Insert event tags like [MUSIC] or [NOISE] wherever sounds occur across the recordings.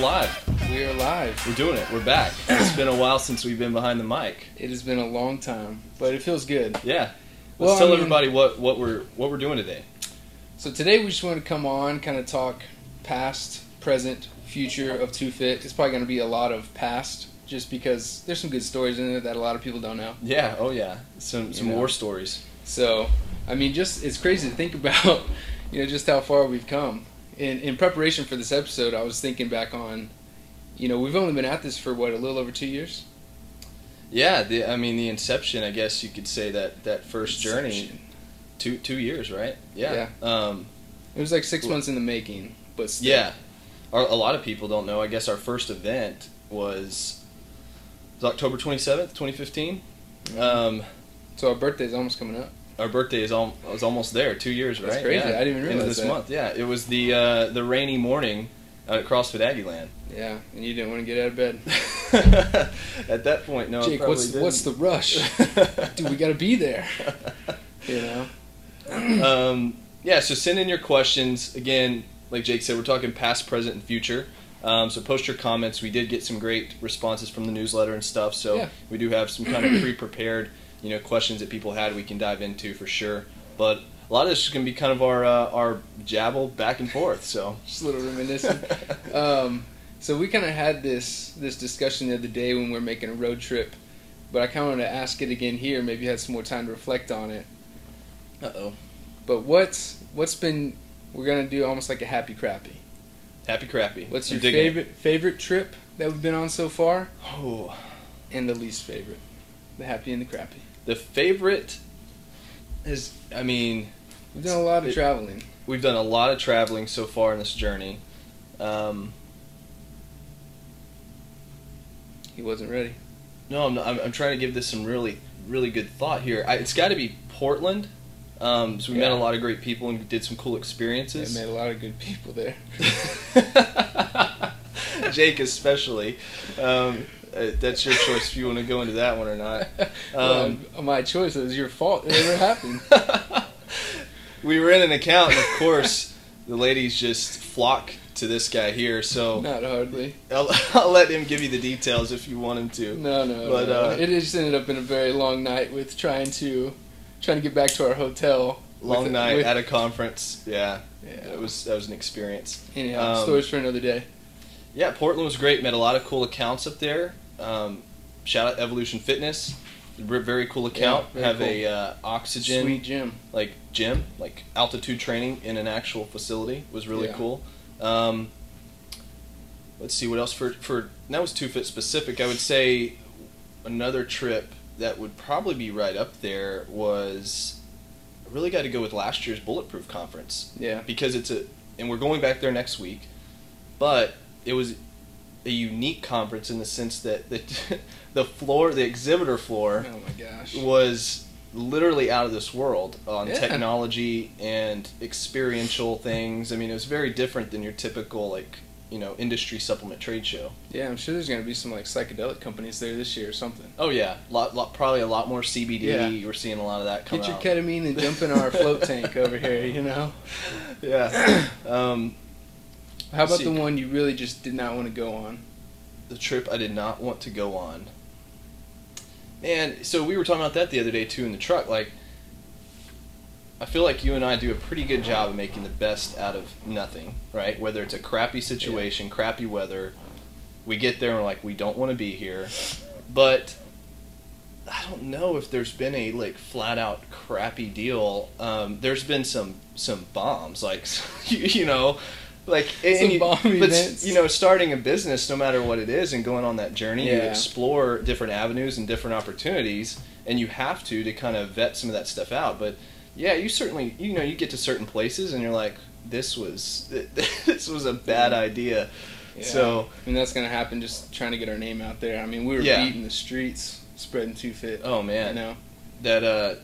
live. We are live. We're doing it. We're back. [CLEARS THROAT] It's been a while since we've been behind the mic. It has been a long time, but it feels good. Yeah. Let's Well, I tell mean- everybody what, what we're what we're doing today. So today we just want to come on, kind of talk past, present, future of Two Fit. It's probably going to be a lot of past, just because there's some good stories in there that a lot of people don't know. Yeah. Oh yeah. Some some You know. war stories. So, I mean, just it's crazy to think [LAUGHS] about, you know, just how far we've come. In in preparation for this episode, I was thinking back on, you know, we've only been at this for what a little over two years. Yeah. The, I mean, the inception. I guess you could say that that first journey. Two two years, right? Yeah. Um, It was like six months in the making, but still. yeah. Our, a lot of people don't know. I guess our first event was, was October twenty seventh, twenty fifteen. Mhm. Um, So our birthday's almost coming up. Our birthday is al- was almost there. Two years, right? That's crazy. Yeah. I didn't even End of realize this that. month. Yeah. It was the uh, the rainy morning at CrossFit Aggieland. Yeah, and you didn't want to get out of bed. [LAUGHS] At that point, no. Jake, what's didn't. what's the rush? [LAUGHS] Dude, we got to be there. [LAUGHS] You know. um, yeah, so send in your questions. Again, like Jake said, we're talking past, present, and future. Um, so post your comments. We did get some great responses from the newsletter and stuff. So Yeah. we do have some kind of [CLEARS THROAT] pre-prepared, you know, questions that people had we can dive into for sure. But a lot of this is going to be kind of our uh, our jabble back and forth. So [LAUGHS] Just a little reminiscent. um, so we kind of had this this discussion the other day when we were making a road trip, but I kind of want to ask it again here. Maybe you had some more time to reflect on it. uh oh, But what's what's been we're gonna do almost like a happy crappy. happy crappy. What's I'm your digging it. favorite favorite trip that we've been on so far, Oh, and the least favorite, the happy and the crappy. the favorite is. I mean, We've done a lot of It- traveling. we've done a lot of traveling so far in this journey. Um, He wasn't ready. no, I'm, not, I'm, I'm trying to give this some really, really good thought here. I, it's got to be Portland. Um, so we met a lot of great people and did some cool I experiences. met a lot of good people there. [LAUGHS] Jake, especially. Um, uh, that's your choice if you want to go into that one or not. [LAUGHS] well, Um, my choice. It was your fault. It never happened. [LAUGHS] we were in an account, and of course, the ladies just flock to this guy here. So [LAUGHS] Not hardly. I'll, I'll let him give you the details if you want him to. No, no. But, no. uh, it just ended up in a very long night with trying to trying to get back to our hotel. Long with- night with- at a conference. Yeah, yeah. that was that was an experience. Anyhow, um, stories for another day. Yeah, Portland was great. Met a lot of cool accounts up there. Um, shout out Evolution Fitness, very cool account. very Have cool. a uh, oxygen Sweet Jim. like gym, like altitude training in an actual facility was really Yeah. cool. Um, let's see what else for for that was two fit specific. I would say another trip that would probably be right up there was I really got to go with last year's Bulletproof conference Yeah. because it's a and we're going back there next week, but it was a unique conference in the sense that the [LAUGHS] the floor, the exhibitor floor, Oh my gosh. was literally out of this world on Yeah. technology and experiential things. I mean, it was very different than your typical like you know industry supplement trade show. Yeah, I'm sure there's gonna be some like psychedelic companies there this year or something. Oh yeah, lot, lot probably a lot more CBD. Yeah. We're seeing a lot of that come Get your out. ketamine and jump in our float tank over here. You know. [LAUGHS] yeah. [CLEARS THROAT] Um, How about the one you really just did not want to go on? the trip I did not want to go on. And so we were talking about that the other day too in the truck. Like, I feel like you and I do a pretty good job of making the best out of nothing, right? Whether it's a crappy situation, crappy weather, we get there and we're like, we don't want to be here. But I don't know if there's been a like flat out crappy deal. Um, there's been some some bombs, like [LAUGHS] you, you know, like and you, but events. you know, starting a business, no matter what it is, and going on that journey, you explore different avenues and different opportunities, and you have to to kind of vet some of that stuff out. But yeah, you certainly you know you get to certain places and you're like, this was [LAUGHS] this was a bad idea. Yeah. So I mean, that's gonna happen just trying to get our name out there. I mean, we were Yeah. beating the streets, spreading Two Fit. oh man, You know. that uh,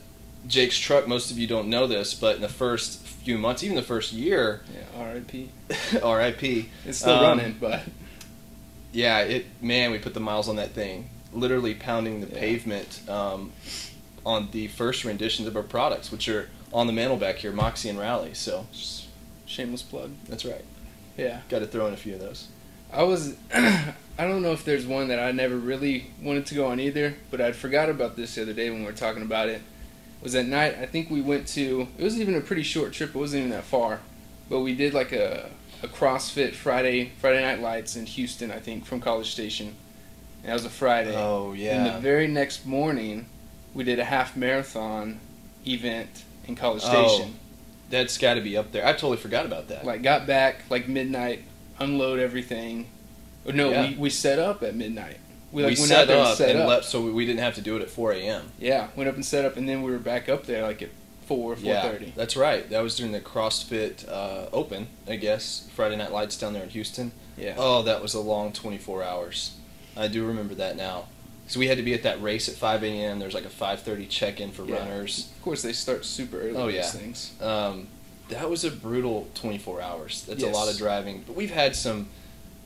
Jake's truck. Most of you don't know this, but in the first few months, even the first year, Yeah. R.I.P. [LAUGHS] R.I.P. It's still Um, running, but Yeah, it man, we put the miles on that thing, literally pounding the Yeah. pavement um, on the first renditions of our products, which are on the mantle back here, Moxie and Rally. So just shameless plug. that's right. Yeah. Got to throw in a few of those. I was. [CLEARS THROAT] I don't know if there's one that I never really wanted to go on either, but I'd forgot about this the other day when we were talking about it. Was at night. I think we went to. It was even a pretty short trip. It wasn't even that far, but we did like a a CrossFit Friday Friday Night Lights in Houston. I think from College Station. And that was a Friday. Oh yeah. And the very next morning, we did a half marathon event in College Station. Oh, Station. That's got to be up there. I totally forgot about that. Like got back like midnight, unload everything. Or no, Yeah. we, we set up at midnight. We we went set up and set and up. left, so we, we didn't have to do it at 4 a.m. Yeah, went up and set up, and then we were back up there like at four, four thirty. Yeah, that's right. That was during the CrossFit uh, Open, I guess. Friday Night Lights down there in Houston. Yeah. Oh, that was a long 24 hours. I do remember that now. So we had to be at that race at 5 a.m. There's like a 5:30 check-in for Yeah. runners. Of course, they start super early. Oh, these yeah. things. Um, that was a brutal 24 hours. That's a lot of driving. But we've had some,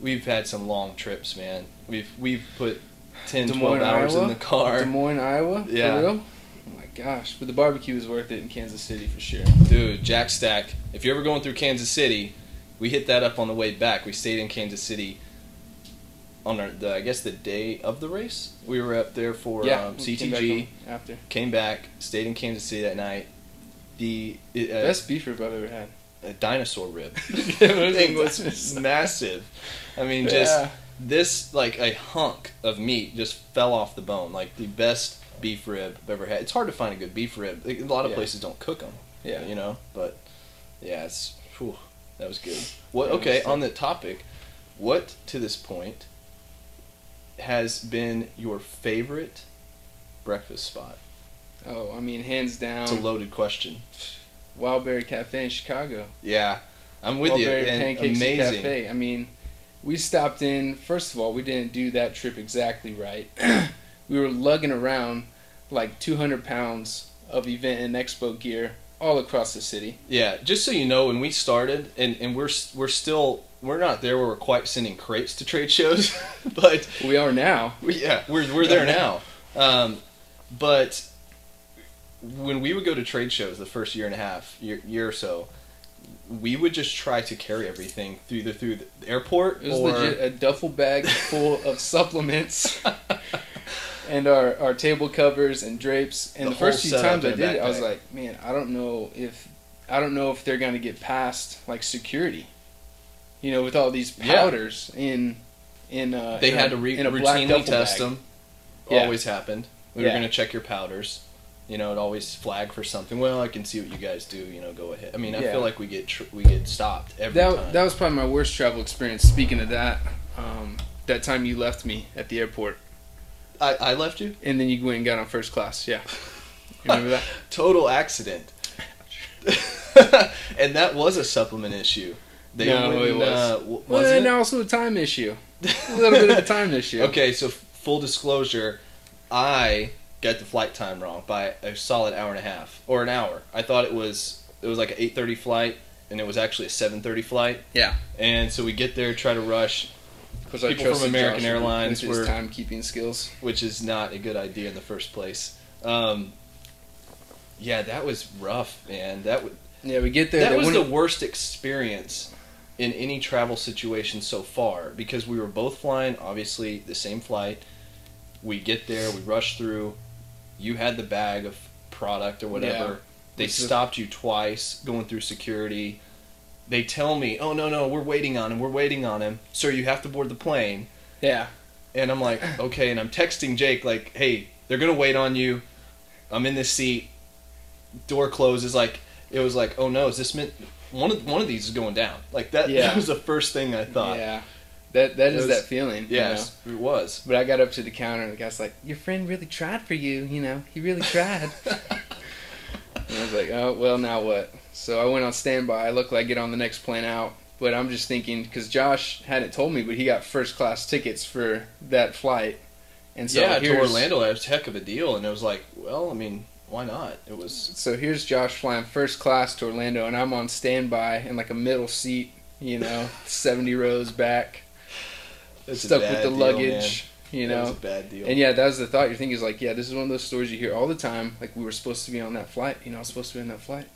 we've had some long trips, man. We've we've put 10, Des 12 Moines, hours Iowa? in the car. Des Moines, Iowa. Yeah. For real? Oh my gosh! But the barbecue is worth it in Kansas City for sure. Dude, Jack Stack. If you're ever going through Kansas City, we hit that up on the way back. We stayed in Kansas City on our, the, I guess the day of the race. We were up there for yeah. um, we came back CTG. after. Came back, stayed in Kansas City that night. The uh, Best beef rib I've ever had. A dinosaur rib. [LAUGHS] Thing was [LAUGHS] massive. I mean, just this like a hunk of meat just fell off the bone. Like the best beef rib I've ever had. It's hard to find a good beef rib. Like, a lot of Yeah. places don't cook them. Yeah. you know. But yeah, it's whew, that was good. What? Okay, on the topic, what to this point has been your favorite breakfast spot? Oh, I mean, hands down, It's a loaded question. [LAUGHS] Wildberry Cafe in Chicago. Yeah, I'm with you. Wildberry And Pancakes amazing. Cafe. I mean, we stopped in. First of all, we didn't do that trip exactly right. [CLEARS THROAT] we were lugging around like 200 pounds of event and expo gear all across the city. Yeah, just so you know, when we started, and, and we're we're still we're not there where we're quite sending crates to trade shows, [LAUGHS] but We are now. we, yeah, we're we're there now. Um, but when we would go to trade shows the first year and a half, year, year or so, we would just try to carry everything through the through the airport It was or legit a duffel bag full of [LAUGHS] supplements and our, our table covers and drapes. And The the, first few times I did it, I was like, man, I don't know if I don't know if they're gonna get past like security. You know, with all these Yeah. powders in in uh, they in had a- to re- routinely test bag. them. Yeah. Always happened. We were going to check your powders. You know, it always flag for something. Well, I can see what you guys do. You know, go ahead. I mean, I Yeah. feel like we get tr- we get stopped every That time. that was probably my worst travel experience. Speaking of that, um, that time you left me at the airport, I, I left you. and then you went and got on first class. Yeah, you remember that? [LAUGHS] Total accident. [LAUGHS] and that was a supplement issue. They No, it was. Uh, w- Well, and it? also a time issue. [LAUGHS] A little bit of a time issue. Okay, so full disclosure, I got the flight time wrong by a solid hour and a half or an hour. I thought it was it was like an eight thirty flight, and it was actually a seven thirty flight. Yeah. And so we get there, try to rush, Because I People from American Josh Airlines were- timekeeping skills. which is not a good idea in the first place. Um, yeah, that was rough, man. That would Yeah, we get there. that they was the worst experience in any travel situation so far because we were both flying obviously the same flight we get there we rush through you had the bag of product or whatever Yeah. they Which is- stopped you twice going through security they tell me oh no no we're waiting on him we're waiting on him sir you have to board the plane Yeah. and i'm like [CLEARS THROAT] okay and i'm texting jake like hey they're gonna wait on you i'm in this seat door closes like it was like oh no is this meant one of one of these is going down like that Yeah. that was the first thing i thought Yeah. That that is was- that feeling. you yes it was? But I got up to the counter and the guy's like, "Your friend really tried for you. You know, he really tried." [LAUGHS] and I was like, "Oh well, now what?" So I went on standby. I look like I get on the next plane out. But I'm just thinking because Josh hadn't told me, but he got first class tickets for that flight, and so yeah to orlando that was a heck of a deal and it was like well i mean why not it was So here's Josh flying first class to Orlando, and I'm on standby in like a middle seat, you know, [LAUGHS] 70 rows back, a stuck with the deal, luggage, you man. Was know. a bad deal And yeah, that was the thought. You're thinking is like, yeah, this is one of those stories you hear all the time. Like we were supposed to be on that flight, you know, I was supposed to be on that flight,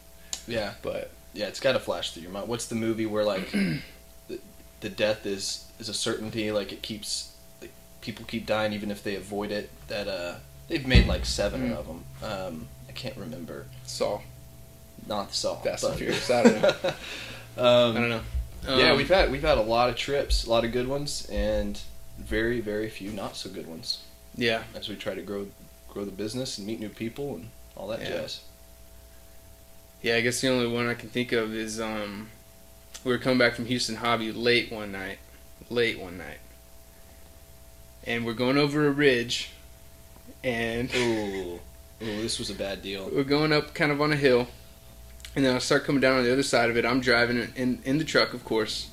yeah but yeah it's got to flash through your mind what's the movie where like [CLEARS THROAT] the, the death is is a certainty. Like it keeps like, people keep dying even if they avoid it. That uh, they've made like seven Mm. of them. Um, I can't remember. Saw. Not the Saw. Fast and Furious, I don't [LAUGHS] um, I don't know. Yeah, Um, we've had we've had a lot of trips, a lot of good ones, and very very few not so good ones. Yeah. As we try to grow grow the business and meet new people and all that Yeah. jazz. Yeah, I guess the only one I can think of is um, we were coming back from Houston Hobby late one night, late one night, and we're going over a ridge, and Ooh, ooh, this was a bad deal. [LAUGHS] we're going up kind of on a hill, and then I start coming down on the other side of it. I'm driving in in, in the truck, of course,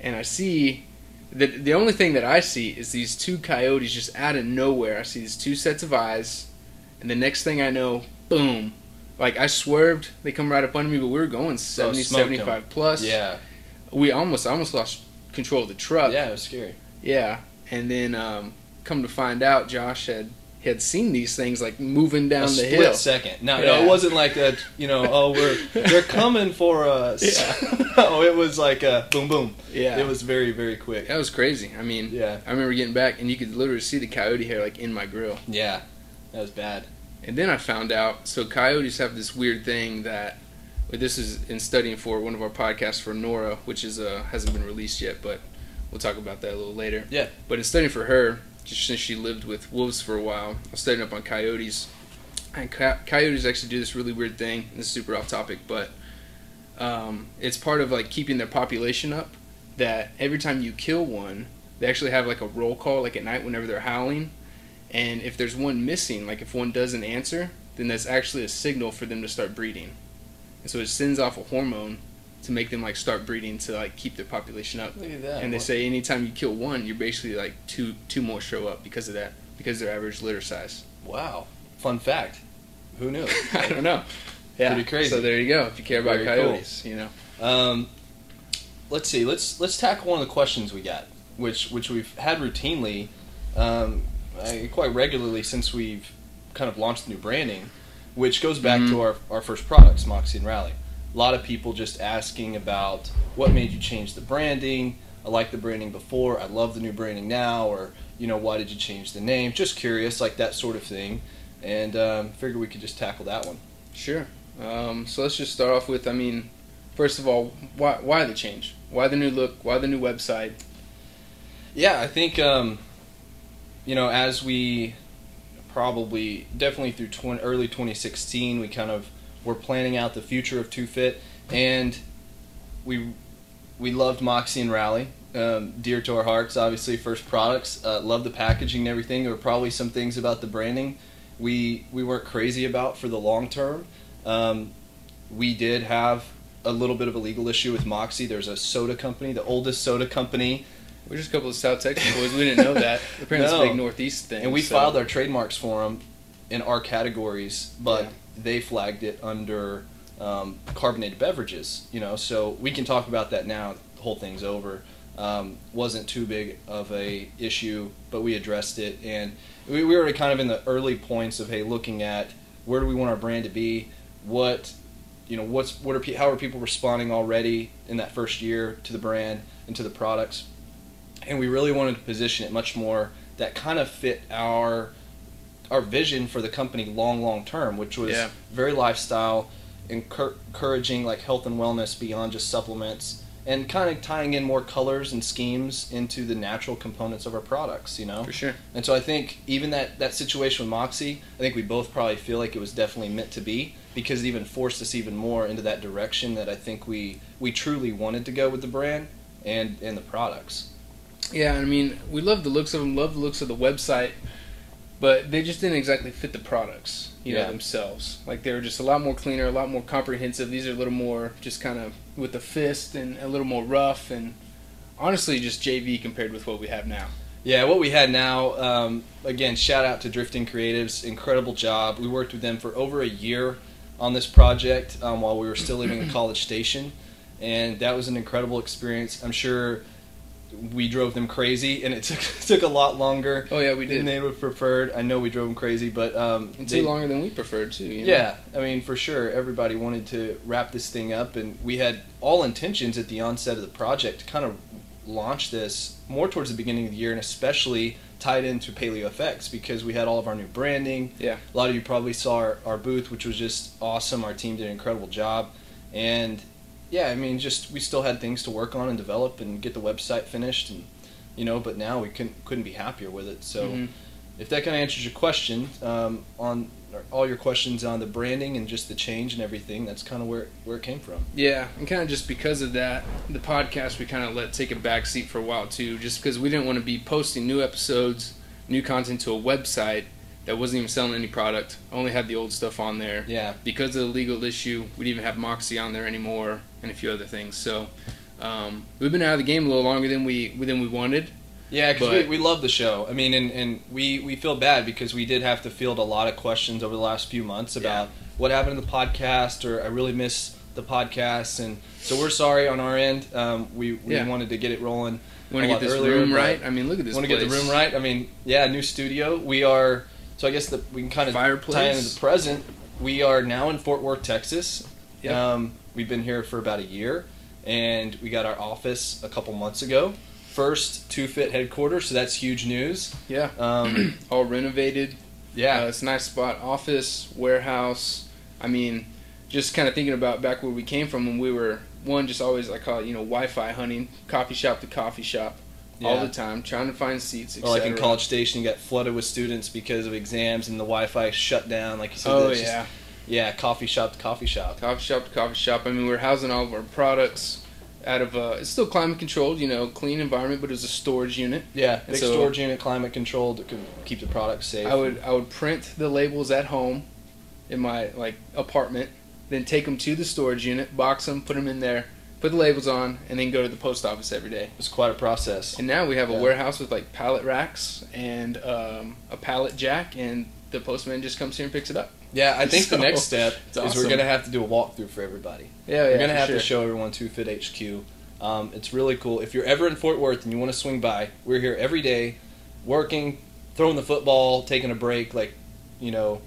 and I see. that the only thing that I see is these two coyotes just out of nowhere. I see these two sets of eyes, and the next thing I know, boom. Like I swerved, they come right up under me, but we were going 70, smoked 'em. 75 plus. Yeah, We almost almost lost control of the truck. yeah, it was scary. Yeah. And then um, come to find out Josh had had seen these things like moving down a the split hill. second. No, no, it wasn't like a you know. Oh, we're they're coming for [LAUGHS] us. Yeah. [LAUGHS] no, it was like a boom, boom. Yeah. It was very, very quick. that was crazy. I mean, Yeah, I remember getting back and you could literally see the coyote hair like in my grill. yeah, that was bad. And then I found out so coyotes have this weird thing that this is in studying for one of our podcasts for Nora, which is uh, hasn't been released yet, but we'll talk about that a little later. Yeah. But in studying for her, just since she lived with wolves for a while, I was studying up on coyotes. And co- coyotes actually do this really weird thing. This is super off topic, but um, it's part of like keeping their population up. That every time you kill one, they actually have like a roll call, like at night whenever they're howling. And if there's one missing, like if one doesn't answer, then that's actually a signal for them to start breeding. And so it sends off a hormone to make them like start breeding to like keep their population up. Look at that. And they say anytime you kill one, you're basically like two two more show up because of that, because of their average litter size. wow, fun fact. Who knew? [LAUGHS] I don't know. Yeah, Pretty crazy. So there you go. If you care about Very cool. coyotes, you know. Um, let's see. Let's let's tackle one of the questions we got, which which we've had routinely, um, quite regularly since we've kind of launched the new branding, which goes back Mhm. to our our first products, Moxie and Rally. A lot of people just asking about what made you change the branding. I like the branding before. I love the new branding now, or you know, why did you change the name? Just curious, like that sort of thing. And um, figured we could just tackle that one. Sure. Um, so let's just start off with, I mean, first of all, why why the change? Why the new look? Why the new website? Yeah, I think um, you know as we probably definitely through 20, early 2016, we kind of were planning out the future of Two Fit, and we we loved Moxie and Rally, um, dear to our hearts. Obviously, first products, uh, love the packaging and everything. There were probably some things about the branding we we weren't crazy about for the long term. Um, we did have a little bit of a legal issue with Moxie. There's a soda company, the oldest soda company We're just a couple of South Texas boys. We didn't know that. [LAUGHS] Apparently, No. it's a big Northeast thing. and we so- filed our trademarks for them in our categories, but Yeah. they flagged it under um, carbonated beverages. You know, so we can talk about that now. The whole thing's over. Um, wasn't too big of a issue, but we addressed it, and we, we were kind of in the early points of hey, looking at where do we want our brand to be, what you know, what's what are how are people responding already in that first year to the brand and to the products, and we really wanted to position it much more that kind of fit our our vision for the company long long term which was Yeah. very lifestyle encour- encouraging like health and wellness beyond just supplements and kind of tying in more colors and schemes into the natural components of our products you know for sure. and so I think even that, that situation with Moxie, I think we both probably feel like it was definitely meant to be because it even forced us even more into that direction that I think we, we truly wanted to go with the brand and, and the products. Yeah, I mean, we love the looks of them, love the looks of the website, but they just didn't exactly fit the products, you Yeah. know, themselves. Like they were just a lot more cleaner, a lot more comprehensive. These are a little more just kind of with the fist and a little more rough and honestly just JV compared with what we have now. Yeah, what we had now, um, again, shout out to Drifting Creatives, incredible job. We worked with them for over a year on this project um, while we were still living in [CLEARS THROAT] College Station, and that was an incredible experience. I'm sure we drove them crazy, and it [LAUGHS] took took a lot longer Oh yeah, we than did. they would preferred. I know we drove them crazy, but um, And they- too longer than we preferred too. You know? yeah, I mean, for sure, everybody wanted to wrap this thing up, and we had all intentions at the onset of the project to kind of launch this more towards the beginning of the year, and especially tied into Paleo FX because we had all of our new branding. Yeah. A lot of you probably saw our, our booth, which was just awesome. Our team did an incredible job, and yeah, I mean, just we still had things to work on and develop and get the website finished, and you know, but now we couldn't couldn't be happier with it. So, Mhm. if that kind of answers your question um, on all your questions on the branding and just the change and everything, that's kind of where where it came from. Yeah, and kind of just because of that, the podcast we kind of let take a back seat for a while too, just because we didn't want to be posting new episodes, new content to a website that wasn't even selling any product. Only had the old stuff on there. Yeah, Because of the legal issue, we didn't even have Moxie on there anymore, and a few other things. So um, we've been out of the game a little longer than we than we wanted. Yeah, because we, we love the show. I mean, and, and we, we feel bad because we did have to field a lot of questions over the last few months about what happened to the podcast, or I really miss the podcast, and so we're sorry on our end. Um, we we Yeah. wanted to get it rolling. Want to get this earlier, room right? I mean, look at this. Want to get the room right? I mean, yeah, new studio. We are so I guess that we can kind of Fireplace. tie into the present. We are now in Fort Worth, Texas. Yep. Um, we've been here for about a year, and we got our office a couple months ago. First two fit headquarters, so that's huge news. Yeah, Um, [CLEARS THROAT] all renovated. yeah, Uh, it's a nice spot. Office, warehouse. I mean, just kind of thinking about back where we came from when we were one, just always I call it you know Wi-Fi hunting, coffee shop to coffee shop, all the time, trying to find seats. or like in. College Station, you got flooded with students because of exams and the Wi-Fi shut down. Like you said, Oh it's just- yeah, yeah, coffee shop to coffee shop. coffee shop to coffee shop. I mean, we're housing all of our products out of uh, it's still climate controlled, you know, clean environment, but it's a storage unit. Yeah, big so- storage unit, climate controlled, to keep the product safe. I would I would print the labels at home in my like apartment, then take them to the storage unit, box them, put them in there, put the labels on, and then go to the post office every day. It's quite a process. And now we have a Yeah. warehouse with like pallet racks and um, a pallet jack, and the postman just comes here and picks it up. Yeah, I think the [LAUGHS] next step is we're gonna have to do a walkthrough for everybody. Yeah, yeah we're gonna have sure. to show everyone Two Fit HQ. Um, it's really cool. If you're ever in Fort Worth and you want to swing by, we're here every day, working, throwing the football, taking a break, like, you know,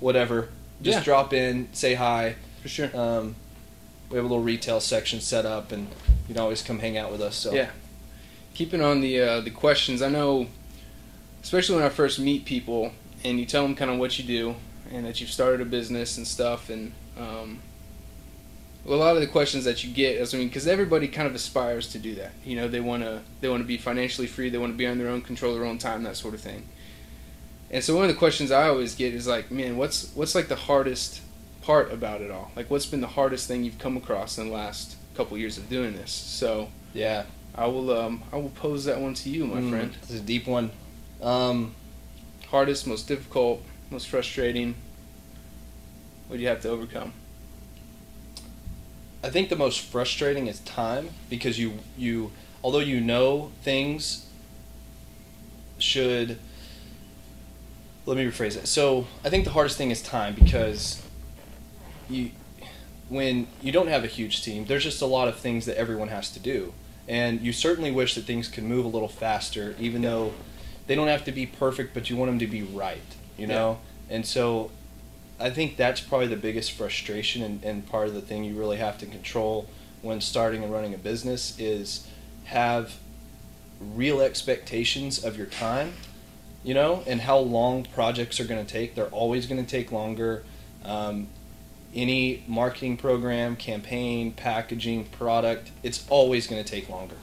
whatever. Just Yeah. drop in, say hi. for sure. Um, we have a little retail section set up, and you can always come hang out with us. So Yeah. Keeping on the uh, the questions, I know, especially when I first meet people and you tell them kind of what you do and that you've started a business and stuff, and um, a lot of the questions that you get is I mean, because everybody kind of aspires to do that. You know, they want to they want to be financially free, they want to be on their own control, their own time, that sort of thing. And so one of the questions I always get is like, man, what's what's like the hardest part about it all? Like, what's been the hardest thing you've come across in the last couple years of doing this? So. yeah, I will um I will pose that one to you, my Mm, friend. This is a deep one. Um, Hardest, most difficult, most frustrating. What do you have to overcome? I think the most frustrating is time because you you although you know things should let me rephrase it. So I think the hardest thing is time because you when you don't have a huge team, there's just a lot of things that everyone has to do. And you certainly wish that things could move a little faster, even though they don't have to be perfect, but you want them to be right, you know? And so I think that's probably the biggest frustration and, and part of the thing you really have to control when starting and running a business is have real expectations of your time, you know, and how long projects are going to take. They're always going to take longer. Um, any marketing program, campaign, packaging, product, it's always going to take longer,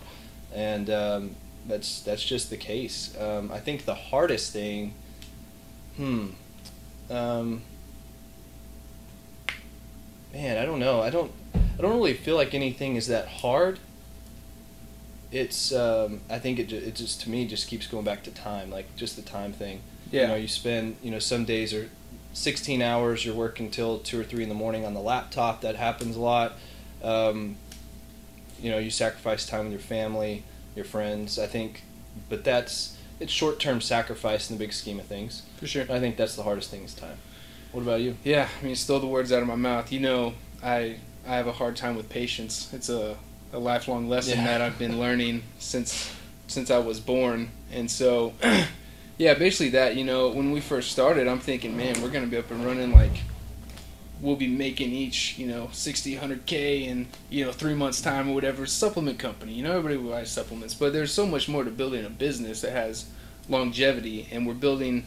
and um, that's that's just the case. Um, I think the hardest thing, hmm, um, man, I don't know. I don't I don't really feel like anything is that hard. It's um, I think it it just to me just keeps going back to time, like just the time thing. You know, you spend you know some days are 16 hours. You're working till two or three in the morning on the laptop. That happens a lot. Um, you know, you sacrifice time with your family, your friends. I think, but that's it's short term sacrifice in the big scheme of things. For sure. I think that's the hardest thing is time. What about you? Yeah, I mean, stole the words out of my mouth. You know, I I have a hard time with patience. It's a, a lifelong lesson Yeah. that I've been learning since since I was born, and so [CLEARS THROAT] yeah, basically that. You know, when we first started, I'm thinking, man, we're gonna be up and running like we'll be making each you know 60 100k in you know three months time or whatever supplement company you know everybody buys supplements but there's so much more to building a business that has longevity and we're building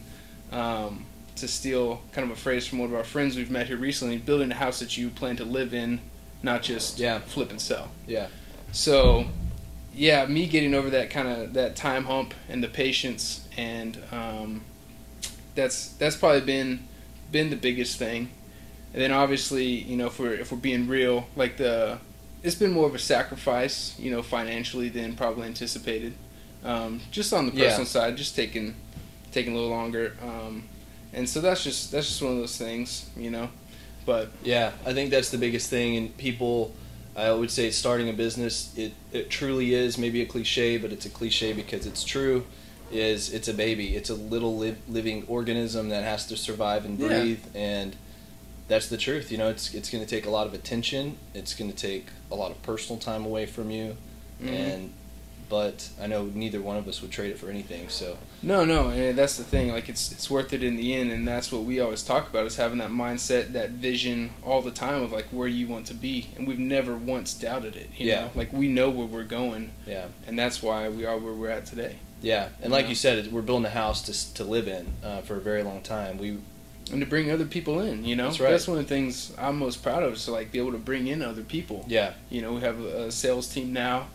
um, to steal kind of a phrase from one of our friends we've met here recently building a house that you plan to live in not just Yeah. flip and sell Yeah. so yeah me getting over that kind of that time hump and the patience and um, that's that's probably been been the biggest thing. And then obviously you know if we're if we're being real like the it's been more of a sacrifice you know financially than probably anticipated. Um, just on the Yeah. personal side just taking taking a little longer. Um, and so that's just that's just one of those things you know. But Yeah, I think that's the biggest thing, and people, I would say, starting a business, it it truly is maybe a cliche, but it's a cliche because it's true. Is it's a baby, it's a little live, living organism that has to survive and Yeah. breathe, and that's the truth. You know, it's it's going to take a lot of attention. It's going to take a lot of personal time away from you, mhm. and but I know neither one of us would trade it for anything. So No, no, and that's the thing. Like it's it's worth it in the end, and that's what we always talk about is having that mindset, that vision all the time of like where you want to be, and we've never once doubted it. You Yeah. know? like we know where we're going, yeah. and that's why we are where we're at today. Yeah, and like Yeah. you said, we're building a house to to live in uh, for a very long time. We And to bring other people in, you know, That's right. one of the things I'm most proud of is to like be able to bring in other people. yeah You know, we have a sales team now,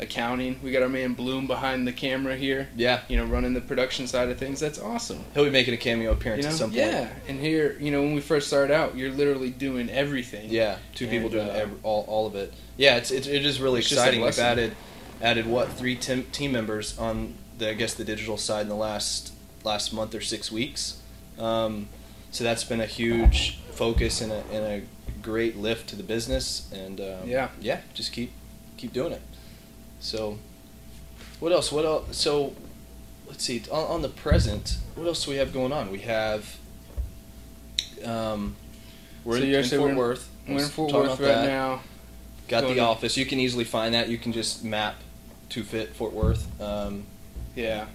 accounting. We got our man Bloom behind the camera here. yeah You know, running the production side of things. That's awesome. he'll be making a cameo appearance You know, at some point. yeah. And here, you know, when we first started out, you're literally doing everything. Yeah, two people doing uh, ev all, all of it. Yeah, it's, it's it is really exciting. We've added added what three team, team members on the I guess the digital side in the last last month or six weeks. Um, so that's been a huge focus and a, and a great lift to the business. And um, Yeah. yeah, just keep keep doing it. So, what else? What else? So, let's see. On, on the present, what else do we have going on? We have. Um, we're So in, in Fort we're in- Worth. We're in Fort Worth right that. now. Got the to- office. You can easily find that. You can just map Two Fit Fort Worth. Um, Yeah.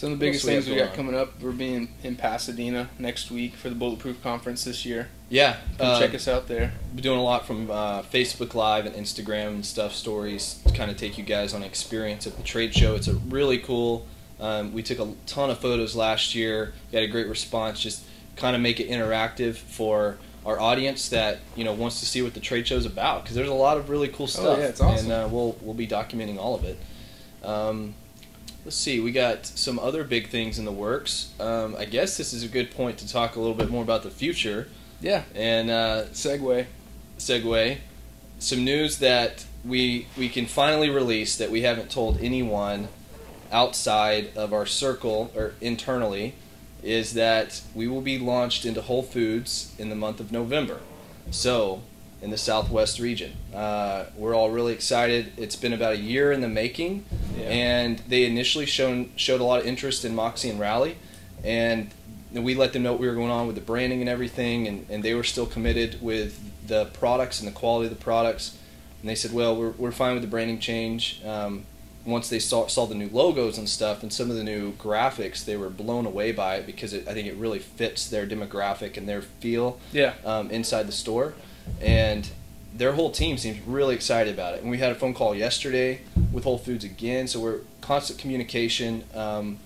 Some of the biggest else we have things we got on? coming up, we're being in Pasadena next week for the Bulletproof Conference this year. yeah, Come uh, check us out there. We're doing a lot from uh, Facebook Live and Instagram and stuff, stories to kind of take you guys on an experience at the trade show. It's a really cool. Um, we took a ton of photos last year. We had a great response. Just kind of make it interactive for our audience that you know wants to see what the trade show is about because there's a lot of really cool stuff. Oh, yeah, it's awesome. And uh, we'll we'll be documenting all of it. Um, let's see, we got some other big things in the works. Um, I guess this is a good point to talk a little bit more about the future Yeah. and uh, Segway. segue, some news that we we can finally release that we haven't told anyone outside of our circle or internally is that we will be launched into Whole Foods in the month of November. So, in the Southwest region, uh, we're all really excited. It's been about a year in the making, Yeah. and they initially shown showed a lot of interest in Moxie and Rally, and we let them know what we were going on with the branding and everything, and, and they were still committed with the products and the quality of the products. And they said, well, we're, we're fine with the branding change. Um, once they saw, saw the new logos and stuff and some of the new graphics, they were blown away by it because it, I think it really fits their demographic and their feel Yeah. um, inside the store. And their whole team seems really excited about it. And we had a phone call yesterday with Whole Foods again, so we're constant communication, um,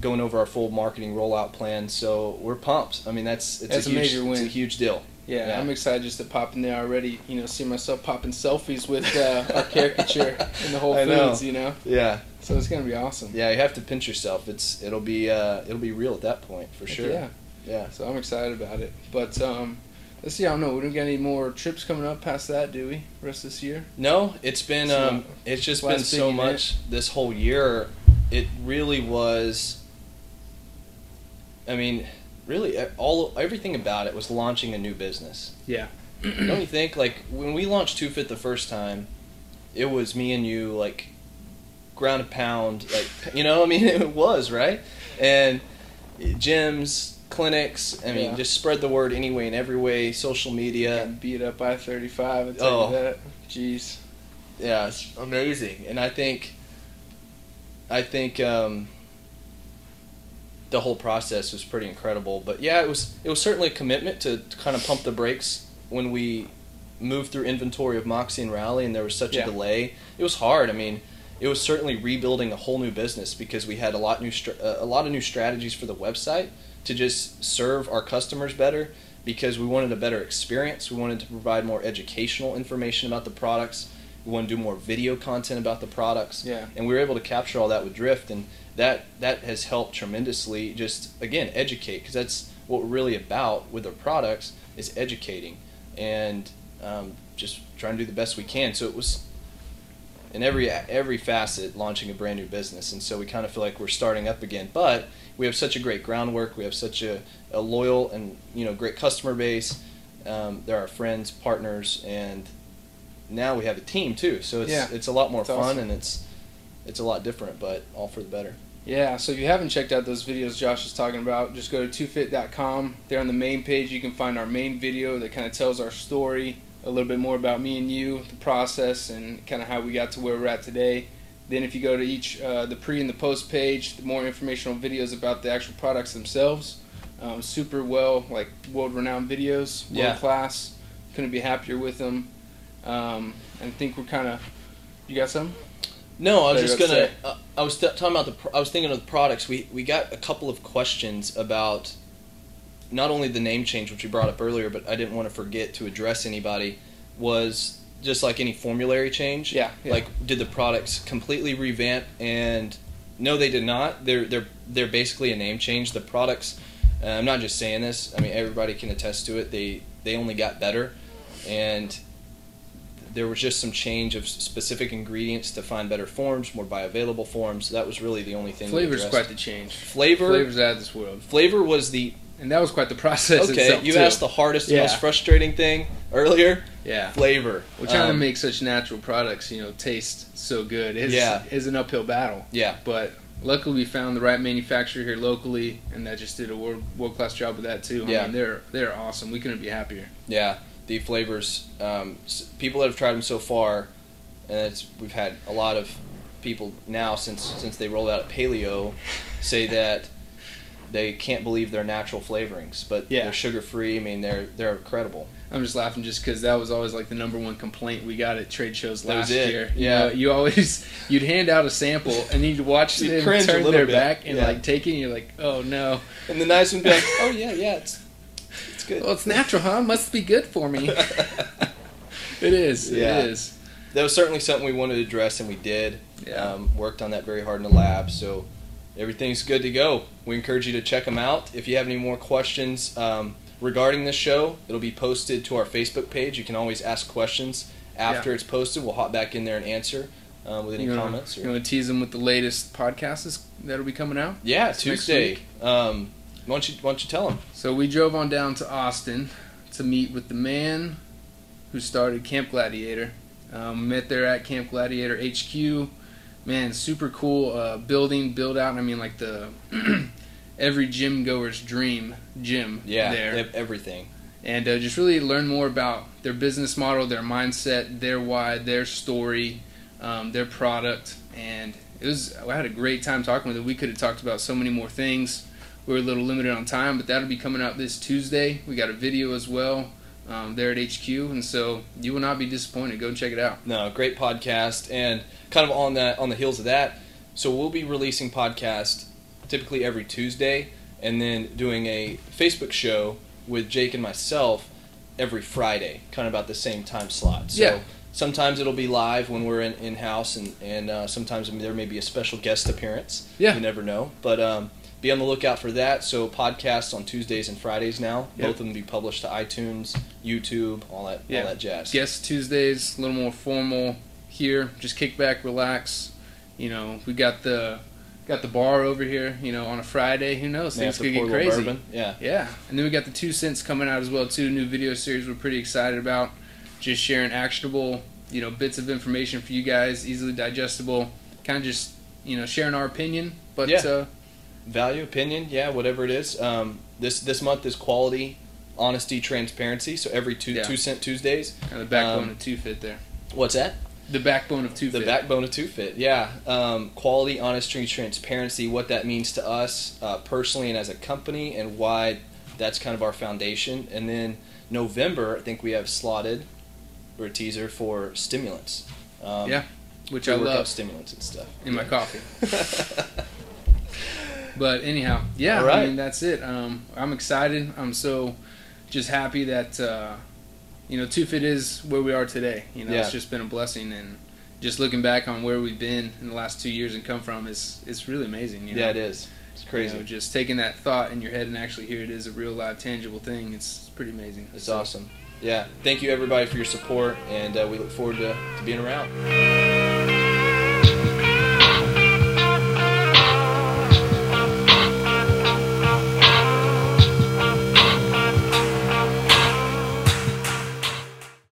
going over our full marketing rollout plan. So we're pumped. I mean, that's it's That's a, a huge, major It's a huge deal. Yeah, Yeah. I'm excited just to pop in there already. You know, see myself popping selfies with uh, our caricature [LAUGHS] in the Whole I know. Foods. You know, Yeah, so it's gonna be awesome. yeah. You have to pinch yourself. It's it'll be uh, it'll be real at that point for Heck sure. Yeah. yeah. So I'm excited about it. But um, let's see. I don't know. We don't get any more trips coming up past that, do we? Rest of this year. No, it's been So, um, it's just been so much this whole year. It really was. I mean, really, all everything about it was launching a new business. Yeah. [CLEARS THROAT] Don't you think? Like when we launched Two Fit the first time, it was me and you, like ground and pound, like you know. I mean, [LAUGHS] it was right, and gyms, clinics. I mean, Yeah. just spread the word anyway in every way. Social media. Got beat up by 35. I tell Oh. you that. Jeez. Yeah, it's amazing, and I think, I think, um, the whole process was pretty incredible. But yeah, it was it was certainly a commitment to, to kind of pump the brakes when we moved through inventory of Moxie and Rally, and there was such Yeah. a delay. It was hard. I mean, it was certainly rebuilding a whole new business because we had a lot new str- uh, a lot of new strategies for the website to just serve our customers better because we wanted a better experience. We wanted to provide more educational information about the products. We want to do more video content about the products Yeah. and we were able to capture all that with drift and that that has helped tremendously just again educate because that's what we're really about with our products is educating and um, just trying to do the best we can so it was in every every facet launching a brand new business. And so we kind of feel like we're starting up again. But we have such a great groundwork. We have such a, a loyal and you know great customer base. Um, they're our friends partners and now we have a team too. So it's Yeah. it's a lot more It's fun awesome. and it's it's a lot different but all for the better. Yeah, so if you haven't checked out those videos Josh is talking about, just go to 2fit.com. There on the main page, you can find our main video that kind of tells our story, a little bit more about me and you, the process, and kind of how we got to where we're at today. Then if you go to each, uh, the pre and the post page, the more informational videos about the actual products themselves. Um, super well, like world-renowned videos, world Yeah. class. Couldn't be happier with them. Um, and I think we're kind of. You got some? No, I was just gonna. To Uh, I was th- talking about the. Pro- I was thinking of the products. We we got a couple of questions about not only the name change, which we brought up earlier, but I didn't want to forget to address anybody. Was just like any formulary change. Yeah, yeah. Like, did the products completely revamp? And no, they did not. They're they're they're basically a name change. The products. Uh, I'm not just saying this. I mean, everybody can attest to it. They they only got better, and there was just some change of specific ingredients to find better forms, more bioavailable forms. That was really the only thing. Flavor's quite the change. flavor. Flavor's out of this world. Flavor was the And that was quite the [LAUGHS] process okay. itself, You too. asked the hardest, Yeah. most frustrating thing earlier. Yeah. Flavor. We're trying to Um, make such natural products, you know, taste so good. It's, Yeah. it's an uphill battle. Yeah. But luckily we found the right manufacturer here locally, and that just did a world world class job with that too. I Yeah. mean, they're they're awesome. We couldn't be happier. Yeah, the flavors. Um, people that have tried them so far, and it's we've had a lot of people now since since they rolled out at Paleo, say that they can't believe their natural flavorings, but Yeah. they're sugar free. I mean, they're they're incredible. I'm just laughing just because that was always like the number one complaint we got at trade shows last year. You Yeah. know, you always you'd hand out a sample and you'd watch You'd them turn their bit. back and Yeah. like take it. and You're like, oh no. And the nice one be like, oh yeah, yeah, it's it's good. Well, it's natural, huh? Must be good for me. [LAUGHS] it is. Yeah. It is. that was certainly something we wanted to address, and we did. Yeah. Um, worked on that very hard in the lab, so everything's good to go. We encourage you to check them out. If you have any more questions um, regarding this show, it'll be posted to our Facebook page. You can always ask questions after Yeah. it's posted. We'll hop back in there and answer um, with any you wanna, comments. You want to tease them with the latest podcasts that'll be coming out? yeah, Tuesday. Um, why don't you why don't you tell them? So we drove on down to Austin to meet with the man who started Camp Gladiator. Um, met there at Camp Gladiator HQ. Man, super cool uh, building, build out. I mean, like the [CLEARS THROAT] every gym goer's dream gym Yeah, there. everything. and uh, just really learn more about their business model, their mindset, their why, their story, um, their product, and it was. I had a great time talking with them. We could have talked about so many more things. We were a little limited on time, but that'll be coming out this Tuesday. We got a video as well um, there at HQ, and so you will not be disappointed. Go and check it out. No, great podcast, and kind of on that on the heels of that. So we'll be releasing podcast typically every Tuesday, and then doing a Facebook show with Jake and myself every Friday, kind of about the same time slot. So Yeah. sometimes it'll be live when we're in in house, and and uh, sometimes there may be a special guest appearance. Yeah. you never know, but. um be on the lookout for that. So podcasts on Tuesdays and Fridays now. Yep. Both of them be published to iTunes, YouTube, all that, Yeah. all that jazz. Guest Tuesdays, a little more formal here. Just kick back, relax. You know, we got the got the bar over here. You know, on a Friday, who knows? Things could get crazy. bourbon. Yeah. Yeah, and then we got the two cents coming out as well too. New video series we're pretty excited about. Just sharing actionable, you know, bits of information for you guys, easily digestible. Kind of just you know sharing our opinion, but Yeah. uh, value opinion yeah whatever it is um, this this month is quality honesty transparency so every two Yeah. two cent tuesdays kind of the backbone Um, of two fit there. what's that The backbone of two. The backbone of Two Fit, yeah. Um, quality, honesty, transparency. What that means to us uh, personally and as a company, and why that's kind of our foundation. And then November, I think we have slotted or a teaser for stimulants. Um, Yeah, which I love stimulants and stuff in my coffee. [LAUGHS] But anyhow, yeah, right. I mean that's it. Um, I'm excited. I'm so just happy that uh, you know Two Fit is where we are today. You know, Yeah. it's just been a blessing, and just looking back on where we've been in the last two years and come from is it's really amazing. You know? yeah, it is. It's crazy. You know, just taking that thought in your head and actually here it is a real live tangible thing. It's pretty amazing. It's So, awesome. Yeah. Thank you everybody for your support, and uh, we look forward to, to being around.